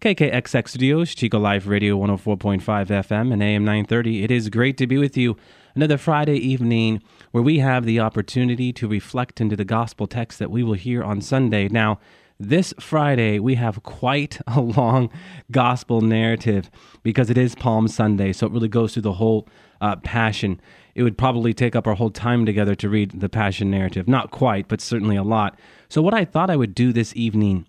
KKXX Studios, Chico Life Radio 104.5 FM and AM 930. It is great to be with you another Friday evening where we have the opportunity to reflect into the gospel text that we will hear on Sunday. Now, this Friday, we have quite a long gospel narrative because it is Palm Sunday, so it really goes through the whole uh, Passion. It would probably take up our whole time together to read the Passion narrative. Not quite, but certainly a lot. So, what I thought I would do this evening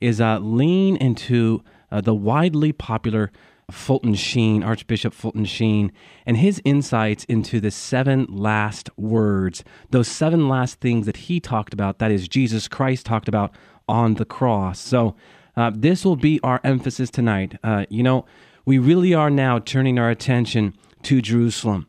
is uh, lean into uh, the widely popular Fulton Sheen, Archbishop Fulton Sheen, and his insights into the seven last words, those seven last things that he talked about, that is, Jesus Christ talked about on the cross. So, uh, this will be our emphasis tonight. Uh, you know, we really are now turning our attention to Jerusalem.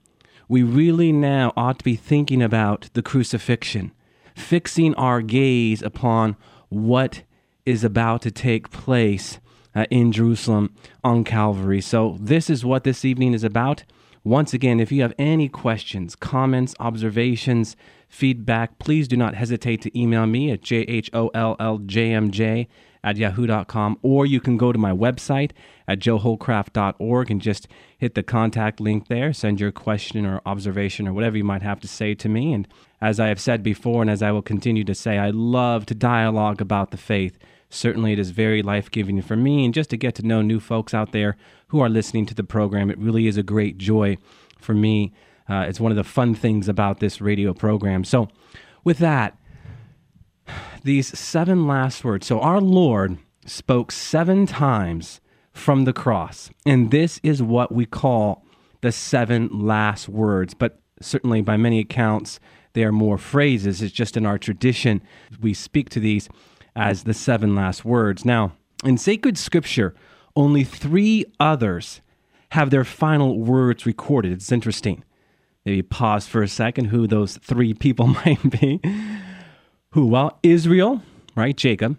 We really now ought to be thinking about the crucifixion, fixing our gaze upon what is about to take place uh, in Jerusalem on Calvary. So, this is what this evening is about. Once again, if you have any questions, comments, observations, feedback, please do not hesitate to email me at jholljmj at yahoo.com, or you can go to my website at joehollcraft.org and just hit the contact link there, send your question or observation or whatever you might have to say to me. And as I have said before, and as I will continue to say, I love to dialogue about the faith. Certainly, it is very life giving for me, and just to get to know new folks out there who are listening to the program, it really is a great joy for me. Uh, it's one of the fun things about this radio program. So, with that, these seven last words. So, our Lord spoke seven times from the cross, and this is what we call the seven last words. But certainly, by many accounts, they are more phrases. It's just in our tradition, we speak to these as the seven last words. Now, in sacred scripture, only three others have their final words recorded. It's interesting. Maybe pause for a second who those three people might be. Who? Well, Israel, right? Jacob,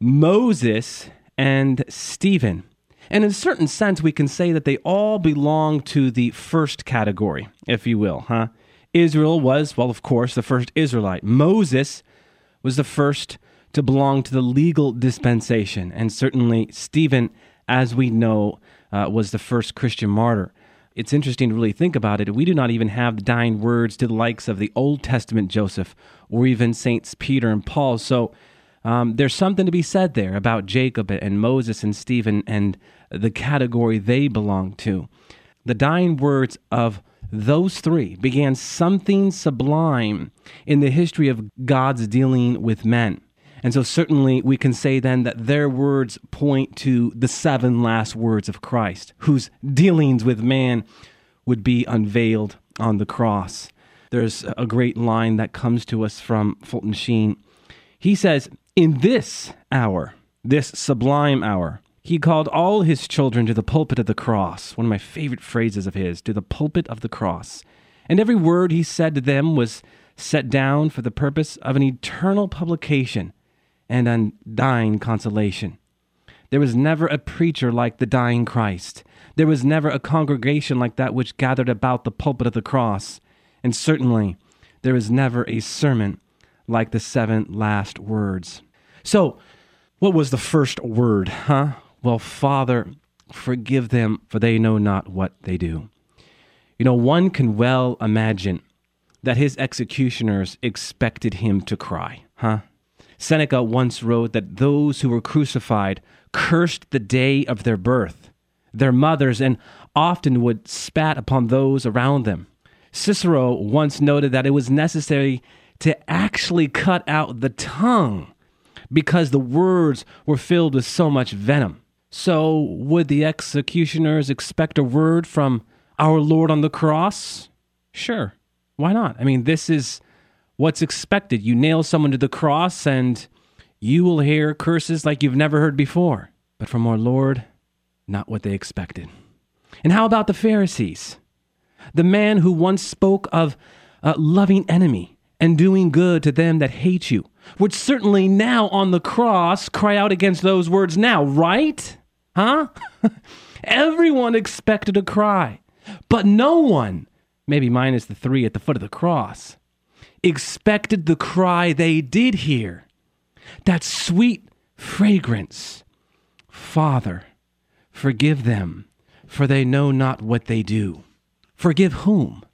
Moses, and Stephen. And in a certain sense, we can say that they all belong to the first category, if you will, huh? Israel was, well, of course, the first Israelite. Moses was the first to belong to the legal dispensation. And certainly, Stephen, as we know, uh, was the first Christian martyr. It's interesting to really think about it. We do not even have the dying words to the likes of the Old Testament Joseph or even Saints Peter and Paul. So um, there's something to be said there about Jacob and Moses and Stephen and the category they belong to. The dying words of those three began something sublime in the history of God's dealing with men. And so, certainly, we can say then that their words point to the seven last words of Christ, whose dealings with man would be unveiled on the cross. There's a great line that comes to us from Fulton Sheen. He says, In this hour, this sublime hour, he called all his children to the pulpit of the cross, one of my favorite phrases of his, to the pulpit of the cross. And every word he said to them was set down for the purpose of an eternal publication and undying consolation. There was never a preacher like the dying Christ. There was never a congregation like that which gathered about the pulpit of the cross. And certainly, there was never a sermon like the seven last words. So, what was the first word, huh? Well, Father, forgive them, for they know not what they do. You know, one can well imagine that his executioners expected him to cry, huh? Seneca once wrote that those who were crucified cursed the day of their birth, their mothers, and often would spat upon those around them. Cicero once noted that it was necessary to actually cut out the tongue because the words were filled with so much venom. So, would the executioners expect a word from our Lord on the cross? Sure. Why not? I mean, this is what's expected. You nail someone to the cross and you will hear curses like you've never heard before. But from our Lord, not what they expected. And how about the Pharisees? The man who once spoke of a loving enemy and doing good to them that hate you, would certainly now on the cross cry out against those words now, right? Huh? Everyone expected a cry, but no one, maybe minus the three at the foot of the cross, expected the cry they did hear. That sweet fragrance. Father, forgive them, for they know not what they do. Forgive whom?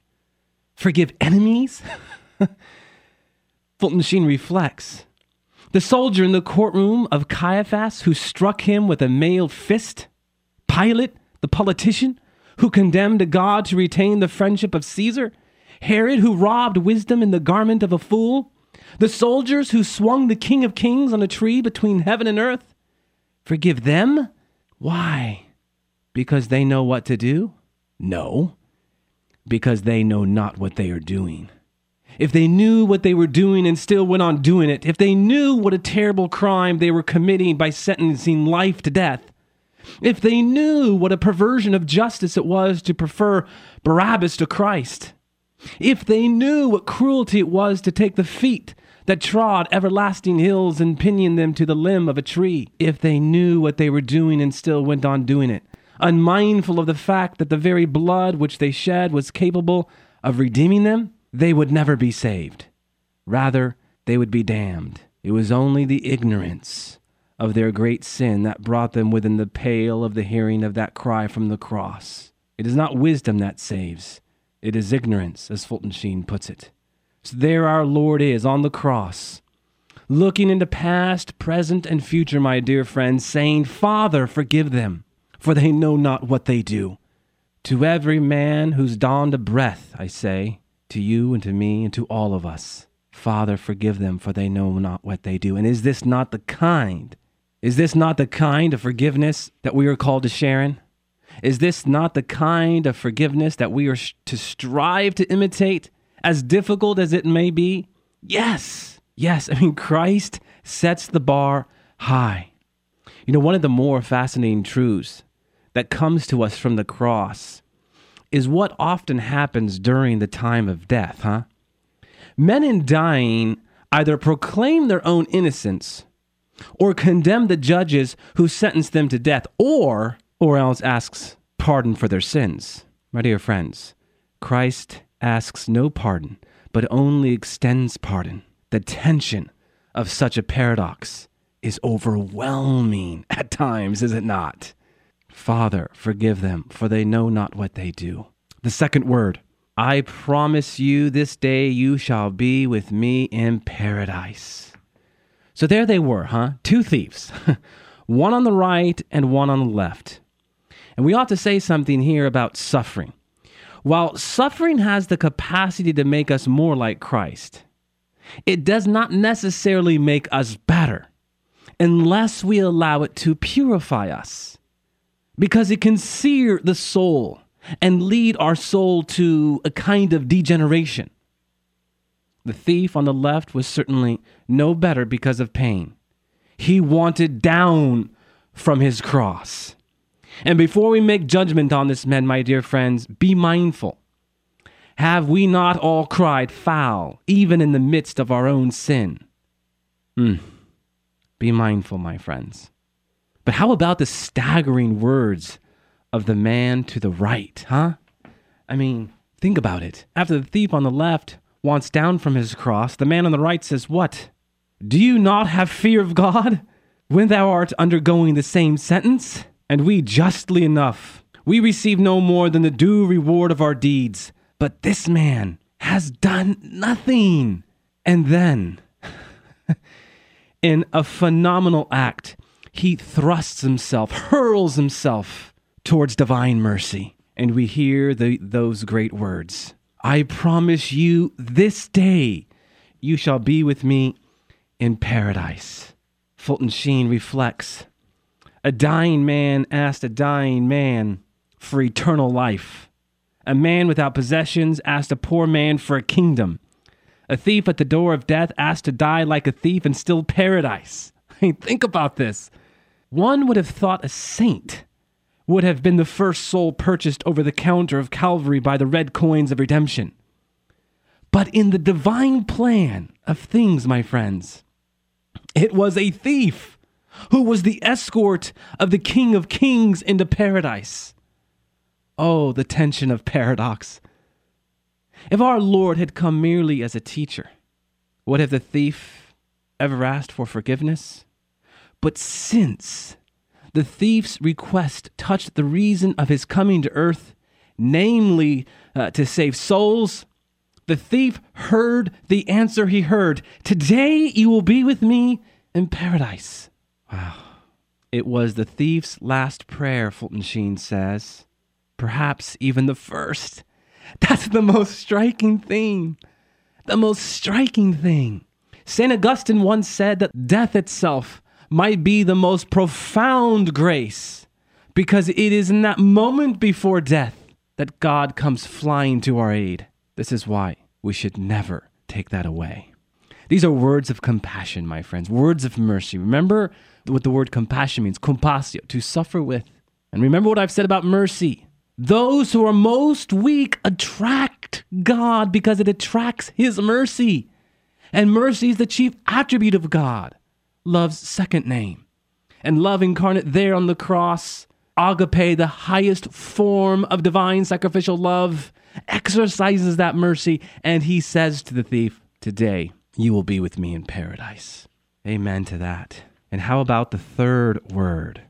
Forgive enemies? Fulton Sheen reflects. The soldier in the courtroom of Caiaphas who struck him with a mailed fist? Pilate, the politician, who condemned a God to retain the friendship of Caesar? Herod, who robbed wisdom in the garment of a fool? The soldiers who swung the King of Kings on a tree between heaven and earth? Forgive them? Why? Because they know what to do? No, because they know not what they are doing. If they knew what they were doing and still went on doing it, if they knew what a terrible crime they were committing by sentencing life to death, if they knew what a perversion of justice it was to prefer Barabbas to Christ, if they knew what cruelty it was to take the feet that trod everlasting hills and pinion them to the limb of a tree, if they knew what they were doing and still went on doing it, unmindful of the fact that the very blood which they shed was capable of redeeming them, they would never be saved. Rather, they would be damned. It was only the ignorance of their great sin that brought them within the pale of the hearing of that cry from the cross. It is not wisdom that saves, it is ignorance, as Fulton Sheen puts it. So there our Lord is on the cross, looking into past, present, and future, my dear friends, saying, Father, forgive them, for they know not what they do. To every man who's donned a breath, I say, to you and to me and to all of us. Father, forgive them, for they know not what they do. And is this not the kind? Is this not the kind of forgiveness that we are called to share in? Is this not the kind of forgiveness that we are to strive to imitate, as difficult as it may be? Yes, yes. I mean, Christ sets the bar high. You know, one of the more fascinating truths that comes to us from the cross is what often happens during the time of death, huh? Men in dying either proclaim their own innocence or condemn the judges who sentenced them to death or or else asks pardon for their sins. My dear friends, Christ asks no pardon, but only extends pardon. The tension of such a paradox is overwhelming at times, is it not? Father, forgive them, for they know not what they do. The second word, I promise you this day you shall be with me in paradise. So there they were, huh? Two thieves, one on the right and one on the left. And we ought to say something here about suffering. While suffering has the capacity to make us more like Christ, it does not necessarily make us better unless we allow it to purify us because it can sear the soul and lead our soul to a kind of degeneration. The thief on the left was certainly no better because of pain. He wanted down from his cross. And before we make judgment on this man, my dear friends, be mindful. Have we not all cried foul, even in the midst of our own sin? Hmm. Be mindful, my friends. But how about the staggering words of the man to the right, huh? I mean, think about it. After the thief on the left wants down from his cross, the man on the right says, What? Do you not have fear of God when thou art undergoing the same sentence? And we, justly enough, we receive no more than the due reward of our deeds. But this man has done nothing. And then, in a phenomenal act, he thrusts himself, hurls himself towards divine mercy. And we hear the, those great words I promise you this day you shall be with me in paradise. Fulton Sheen reflects A dying man asked a dying man for eternal life. A man without possessions asked a poor man for a kingdom. A thief at the door of death asked to die like a thief and still paradise. I mean, think about this. One would have thought a saint would have been the first soul purchased over the counter of Calvary by the red coins of redemption. But in the divine plan of things, my friends, it was a thief who was the escort of the King of Kings into paradise. Oh, the tension of paradox. If our Lord had come merely as a teacher, would have the thief ever asked for forgiveness? But since the thief's request touched the reason of his coming to earth, namely uh, to save souls, the thief heard the answer he heard Today you will be with me in paradise. Wow. It was the thief's last prayer, Fulton Sheen says. Perhaps even the first. That's the most striking thing. The most striking thing. St. Augustine once said that death itself might be the most profound grace because it is in that moment before death that God comes flying to our aid. This is why we should never take that away. These are words of compassion, my friends, words of mercy. Remember what the word compassion means compassio, to suffer with. And remember what I've said about mercy. Those who are most weak attract God because it attracts His mercy. And mercy is the chief attribute of God, love's second name. And love incarnate there on the cross, agape, the highest form of divine sacrificial love, exercises that mercy. And He says to the thief, Today you will be with me in paradise. Amen to that. And how about the third word?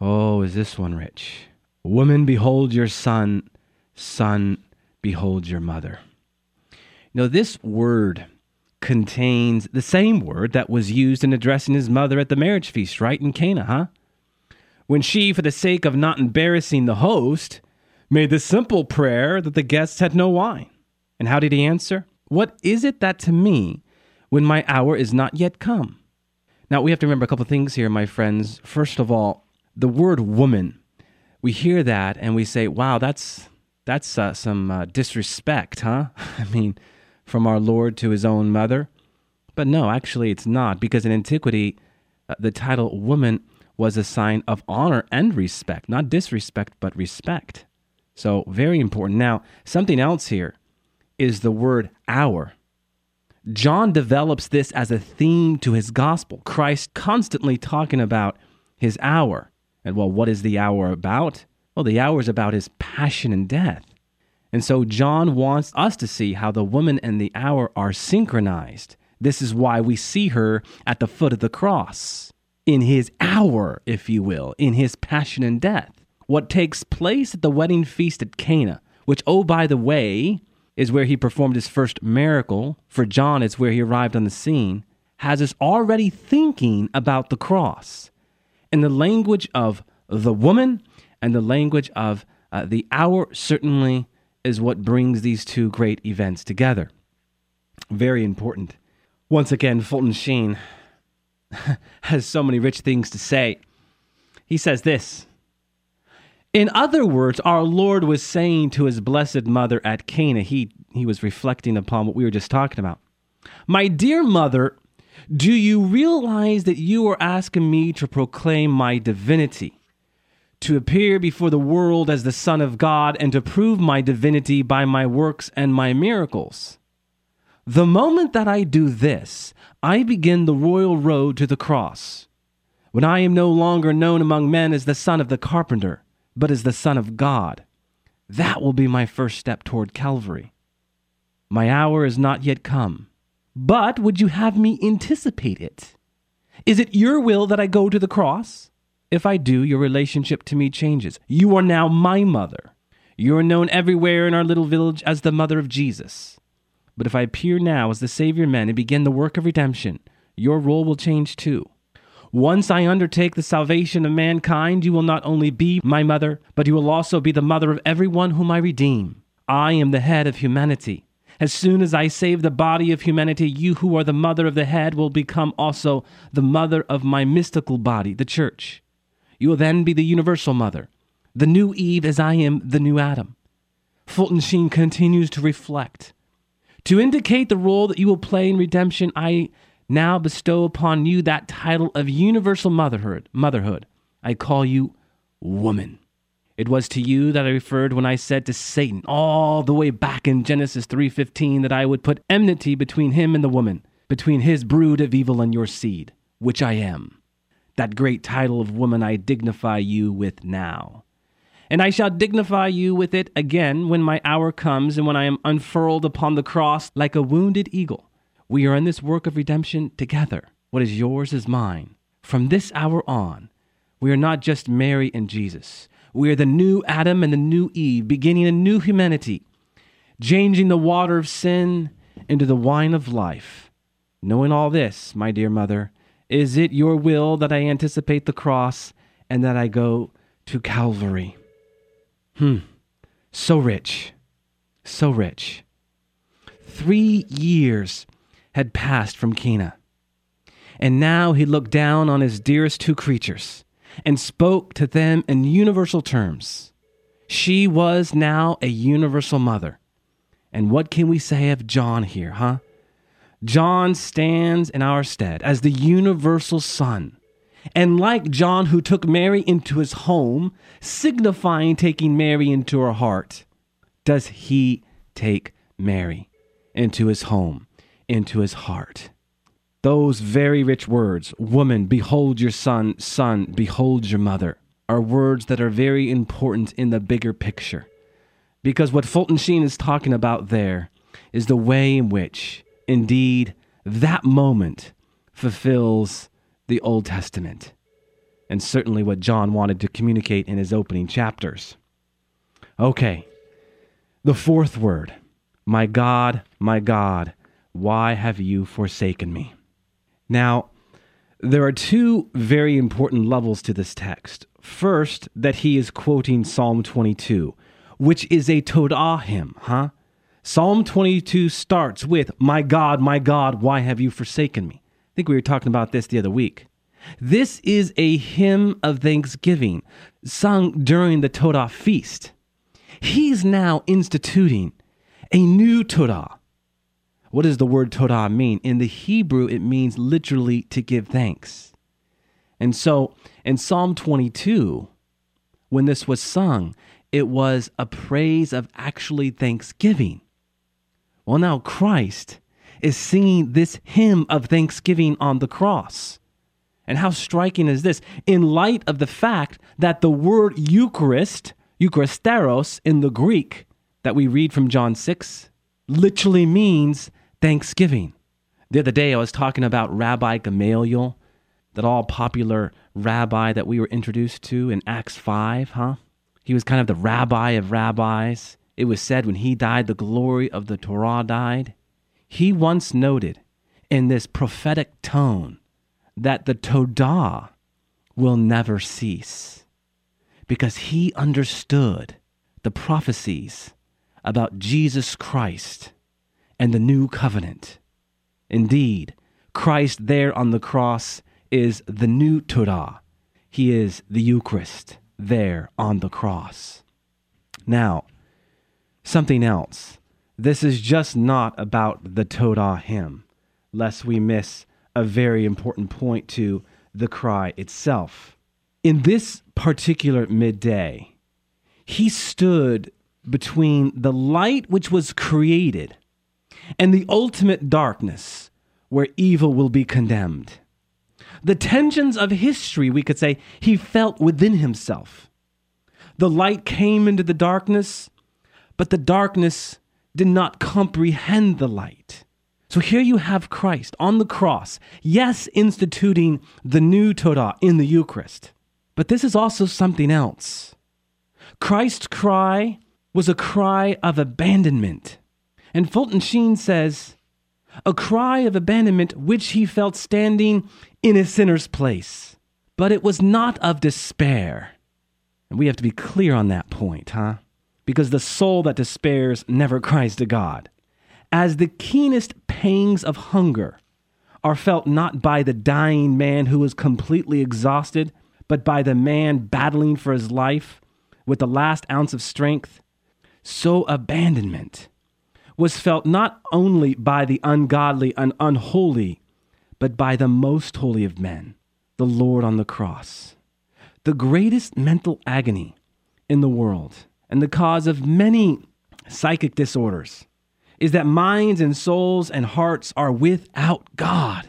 Oh, is this one rich? Woman, behold your son. Son, behold your mother. Know, this word contains the same word that was used in addressing his mother at the marriage feast, right, in Cana, huh? When she, for the sake of not embarrassing the host, made the simple prayer that the guests had no wine. And how did he answer? What is it that to me, when my hour is not yet come? Now, we have to remember a couple things here, my friends. First of all, the word woman we hear that and we say, "Wow, that's that's uh, some uh, disrespect, huh?" I mean, from our Lord to His own mother. But no, actually, it's not because in antiquity, uh, the title woman was a sign of honor and respect, not disrespect, but respect. So very important. Now, something else here is the word hour. John develops this as a theme to his gospel. Christ constantly talking about his hour. And well, what is the hour about? Well, the hour is about his passion and death. And so John wants us to see how the woman and the hour are synchronized. This is why we see her at the foot of the cross, in his hour, if you will, in his passion and death. What takes place at the wedding feast at Cana, which, oh, by the way, is where he performed his first miracle, for John, it's where he arrived on the scene, has us already thinking about the cross in the language of the woman and the language of uh, the hour certainly is what brings these two great events together. Very important. Once again, Fulton Sheen has so many rich things to say. He says this In other words, our Lord was saying to his blessed mother at Cana, he, he was reflecting upon what we were just talking about. My dear mother, do you realize that you are asking me to proclaim my divinity, to appear before the world as the Son of God, and to prove my divinity by my works and my miracles? The moment that I do this, I begin the royal road to the cross. When I am no longer known among men as the son of the carpenter, but as the Son of God, that will be my first step toward Calvary. My hour is not yet come. But would you have me anticipate it? Is it your will that I go to the cross? If I do, your relationship to me changes. You are now my mother. You are known everywhere in our little village as the mother of Jesus. But if I appear now as the Savior man and begin the work of redemption, your role will change too. Once I undertake the salvation of mankind, you will not only be my mother, but you will also be the mother of everyone whom I redeem. I am the head of humanity. As soon as I save the body of humanity, you who are the mother of the head will become also the mother of my mystical body, the church. You will then be the universal mother, the new Eve as I am the new Adam. Fulton Sheen continues to reflect. To indicate the role that you will play in redemption, I now bestow upon you that title of universal motherhood. Motherhood. I call you woman. It was to you that I referred when I said to Satan all the way back in Genesis 3:15 that I would put enmity between him and the woman, between his brood of evil and your seed, which I am. That great title of woman I dignify you with now. And I shall dignify you with it again when my hour comes and when I am unfurled upon the cross like a wounded eagle. We are in this work of redemption together. What is yours is mine. From this hour on, we are not just Mary and Jesus. We are the new Adam and the new Eve, beginning a new humanity, changing the water of sin into the wine of life. Knowing all this, my dear mother, is it your will that I anticipate the cross and that I go to Calvary? Hmm, so rich, so rich. Three years had passed from Cana, and now he looked down on his dearest two creatures and spoke to them in universal terms. She was now a universal mother. And what can we say of John here, huh? John stands in our stead as the universal son. And like John, who took Mary into his home, signifying taking Mary into her heart, does he take Mary into his home, into his heart? Those very rich words, woman, behold your son, son, behold your mother, are words that are very important in the bigger picture. Because what Fulton Sheen is talking about there is the way in which, indeed, that moment fulfills the Old Testament, and certainly what John wanted to communicate in his opening chapters. Okay, the fourth word My God, my God, why have you forsaken me? Now, there are two very important levels to this text. First, that he is quoting Psalm 22, which is a Todah hymn, huh? Psalm 22 starts with, My God, my God, why have you forsaken me? I think we were talking about this the other week. This is a hymn of thanksgiving sung during the Todah feast. He's now instituting a new Todah, what does the word Todah mean? In the Hebrew, it means literally to give thanks. And so in Psalm 22, when this was sung, it was a praise of actually thanksgiving. Well, now Christ is singing this hymn of thanksgiving on the cross. And how striking is this? In light of the fact that the word Eucharist, Eucharisteros in the Greek that we read from John 6, literally means Thanksgiving. The other day, I was talking about Rabbi Gamaliel, that all popular rabbi that we were introduced to in Acts 5, huh? He was kind of the rabbi of rabbis. It was said when he died, the glory of the Torah died. He once noted in this prophetic tone that the Todah will never cease because he understood the prophecies about Jesus Christ and the new covenant. Indeed, Christ there on the cross is the new Torah. He is the Eucharist there on the cross. Now, something else. This is just not about the Todah hymn, lest we miss a very important point to the cry itself. In this particular midday, he stood between the light which was created and the ultimate darkness where evil will be condemned. The tensions of history, we could say, he felt within himself. The light came into the darkness, but the darkness did not comprehend the light. So here you have Christ on the cross, yes, instituting the new Todah in the Eucharist. But this is also something else. Christ's cry was a cry of abandonment. And Fulton Sheen says, a cry of abandonment which he felt standing in a sinner's place. But it was not of despair. And we have to be clear on that point, huh? Because the soul that despairs never cries to God. As the keenest pangs of hunger are felt not by the dying man who is completely exhausted, but by the man battling for his life with the last ounce of strength, so abandonment was felt not only by the ungodly and unholy, but by the most holy of men, the Lord on the cross. The greatest mental agony in the world and the cause of many psychic disorders is that minds and souls and hearts are without God.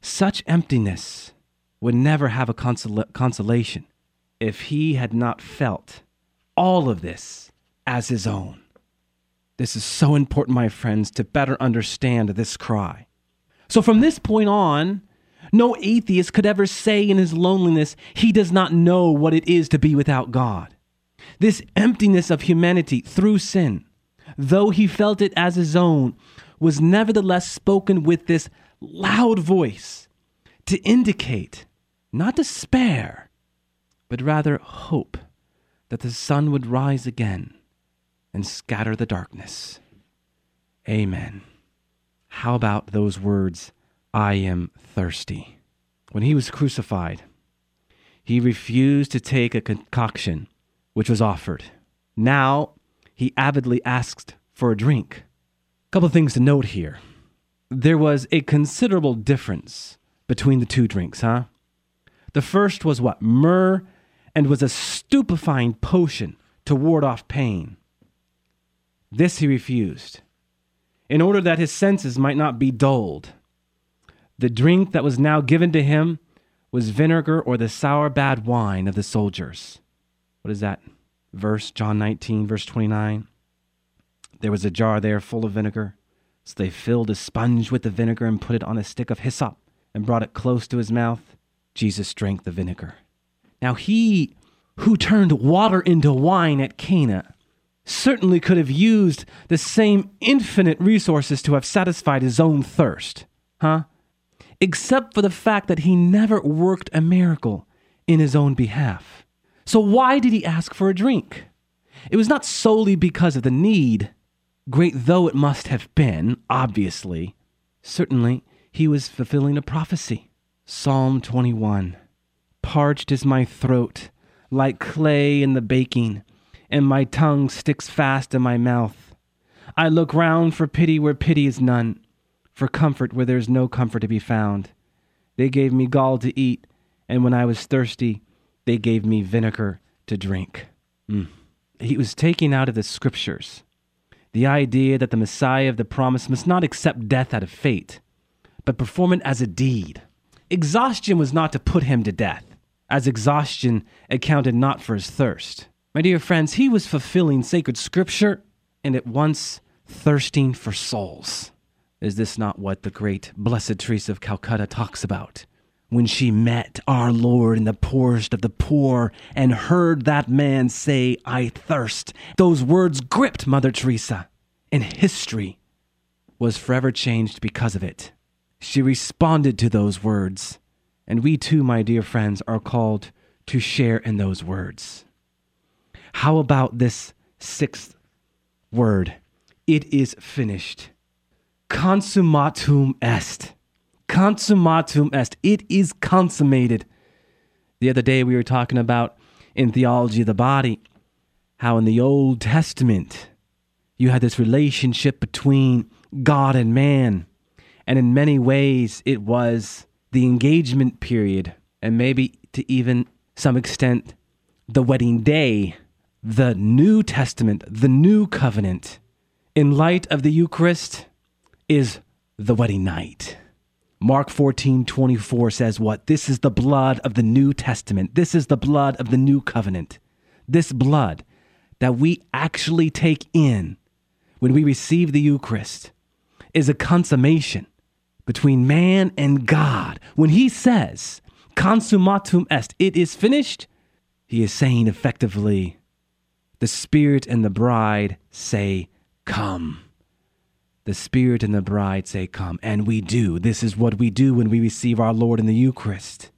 Such emptiness would never have a consol- consolation if he had not felt all of this as his own. This is so important, my friends, to better understand this cry. So from this point on, no atheist could ever say in his loneliness he does not know what it is to be without God. This emptiness of humanity through sin, though he felt it as his own, was nevertheless spoken with this loud voice to indicate not despair, but rather hope that the sun would rise again and scatter the darkness. Amen. How about those words, I am thirsty? When he was crucified, he refused to take a concoction which was offered. Now he avidly asked for a drink. A couple of things to note here. There was a considerable difference between the two drinks, huh? The first was what? Myrrh and was a stupefying potion to ward off pain. This he refused, in order that his senses might not be dulled. The drink that was now given to him was vinegar or the sour bad wine of the soldiers. What is that? Verse, John 19, verse 29. There was a jar there full of vinegar. So they filled a sponge with the vinegar and put it on a stick of hyssop and brought it close to his mouth. Jesus drank the vinegar. Now, he who turned water into wine at Cana certainly could have used the same infinite resources to have satisfied his own thirst, huh? Except for the fact that he never worked a miracle in his own behalf. So, why did he ask for a drink? It was not solely because of the need, great though it must have been, obviously. Certainly, he was fulfilling a prophecy. Psalm 21 Parched is my throat, like clay in the baking and my tongue sticks fast in my mouth. I look round for pity where pity is none, for comfort where there is no comfort to be found. They gave me gall to eat, and when I was thirsty, they gave me vinegar to drink. Mm. He was taking out of the scriptures the idea that the Messiah of the promise must not accept death out of fate, but perform it as a deed. Exhaustion was not to put him to death, as exhaustion accounted not for his thirst. My dear friends, he was fulfilling sacred scripture and at once thirsting for souls. Is this not what the great Blessed Teresa of Calcutta talks about? When she met our Lord in the poorest of the poor and heard that man say, I thirst, those words gripped Mother Teresa, and history was forever changed because of it. She responded to those words, and we too, my dear friends, are called to share in those words. How about this sixth word? It is finished. Consummatum est. Consummatum est. It is consummated. The other day we were talking about in theology of the body how in the Old Testament you had this relationship between God and man. And in many ways, it was the engagement period, and maybe to even some extent, the wedding day the New Testament, the New Covenant, in light of the Eucharist, is the wedding night. Mark 14, 24 says what? This is the blood of the New Testament. This is the blood of the New Covenant. This blood that we actually take in when we receive the Eucharist is a consummation between man and God. When he says, consummatum est, it is finished, he is saying effectively, the Spirit and the bride say, Come. The Spirit and the bride say, Come. And we do. This is what we do when we receive our Lord in the Eucharist.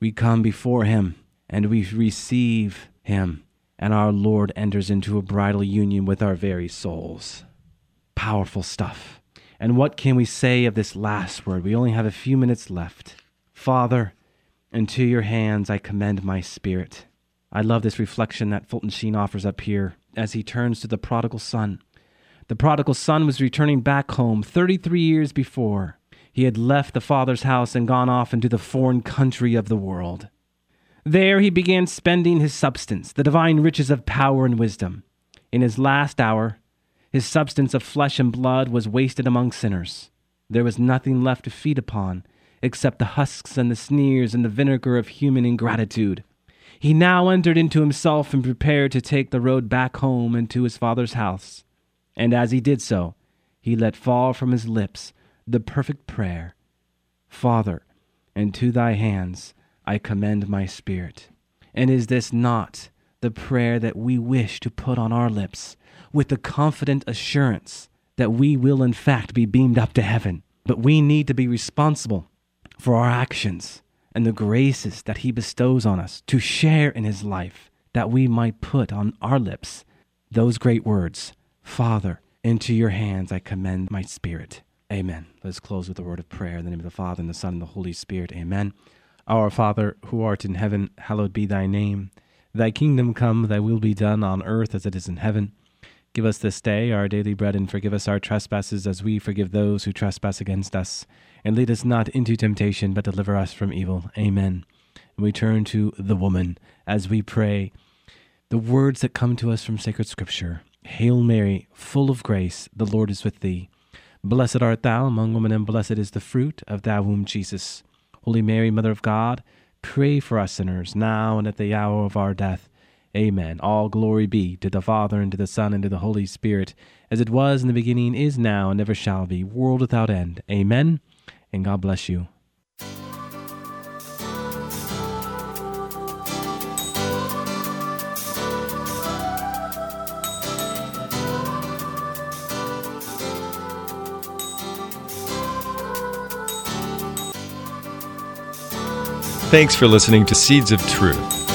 We come before Him and we receive Him, and our Lord enters into a bridal union with our very souls. Powerful stuff. And what can we say of this last word? We only have a few minutes left. Father, into your hands I commend my spirit. I love this reflection that Fulton Sheen offers up here as he turns to the prodigal son. The prodigal son was returning back home 33 years before. He had left the father's house and gone off into the foreign country of the world. There he began spending his substance, the divine riches of power and wisdom. In his last hour, his substance of flesh and blood was wasted among sinners. There was nothing left to feed upon except the husks and the sneers and the vinegar of human ingratitude. He now entered into himself and prepared to take the road back home and to his father's house. And as he did so, he let fall from his lips the perfect prayer Father, into thy hands I commend my spirit. And is this not the prayer that we wish to put on our lips, with the confident assurance that we will in fact be beamed up to heaven? But we need to be responsible for our actions and the graces that He bestows on us to share in His life, that we might put on our lips those great words Father, into your hands I commend my spirit. Amen. Let's close with a word of prayer in the name of the Father, and the Son, and the Holy Spirit. Amen. Our Father, who art in heaven, hallowed be thy name. Thy kingdom come, thy will be done on earth as it is in heaven. Give us this day our daily bread, and forgive us our trespasses as we forgive those who trespass against us. And lead us not into temptation, but deliver us from evil. Amen. And we turn to the woman as we pray the words that come to us from sacred scripture. Hail Mary, full of grace, the Lord is with thee. Blessed art thou among women, and blessed is the fruit of thy womb, Jesus. Holy Mary, Mother of God, pray for us sinners, now and at the hour of our death. Amen. All glory be to the Father, and to the Son, and to the Holy Spirit, as it was in the beginning, is now, and ever shall be, world without end. Amen. And God bless you. Thanks for listening to Seeds of Truth,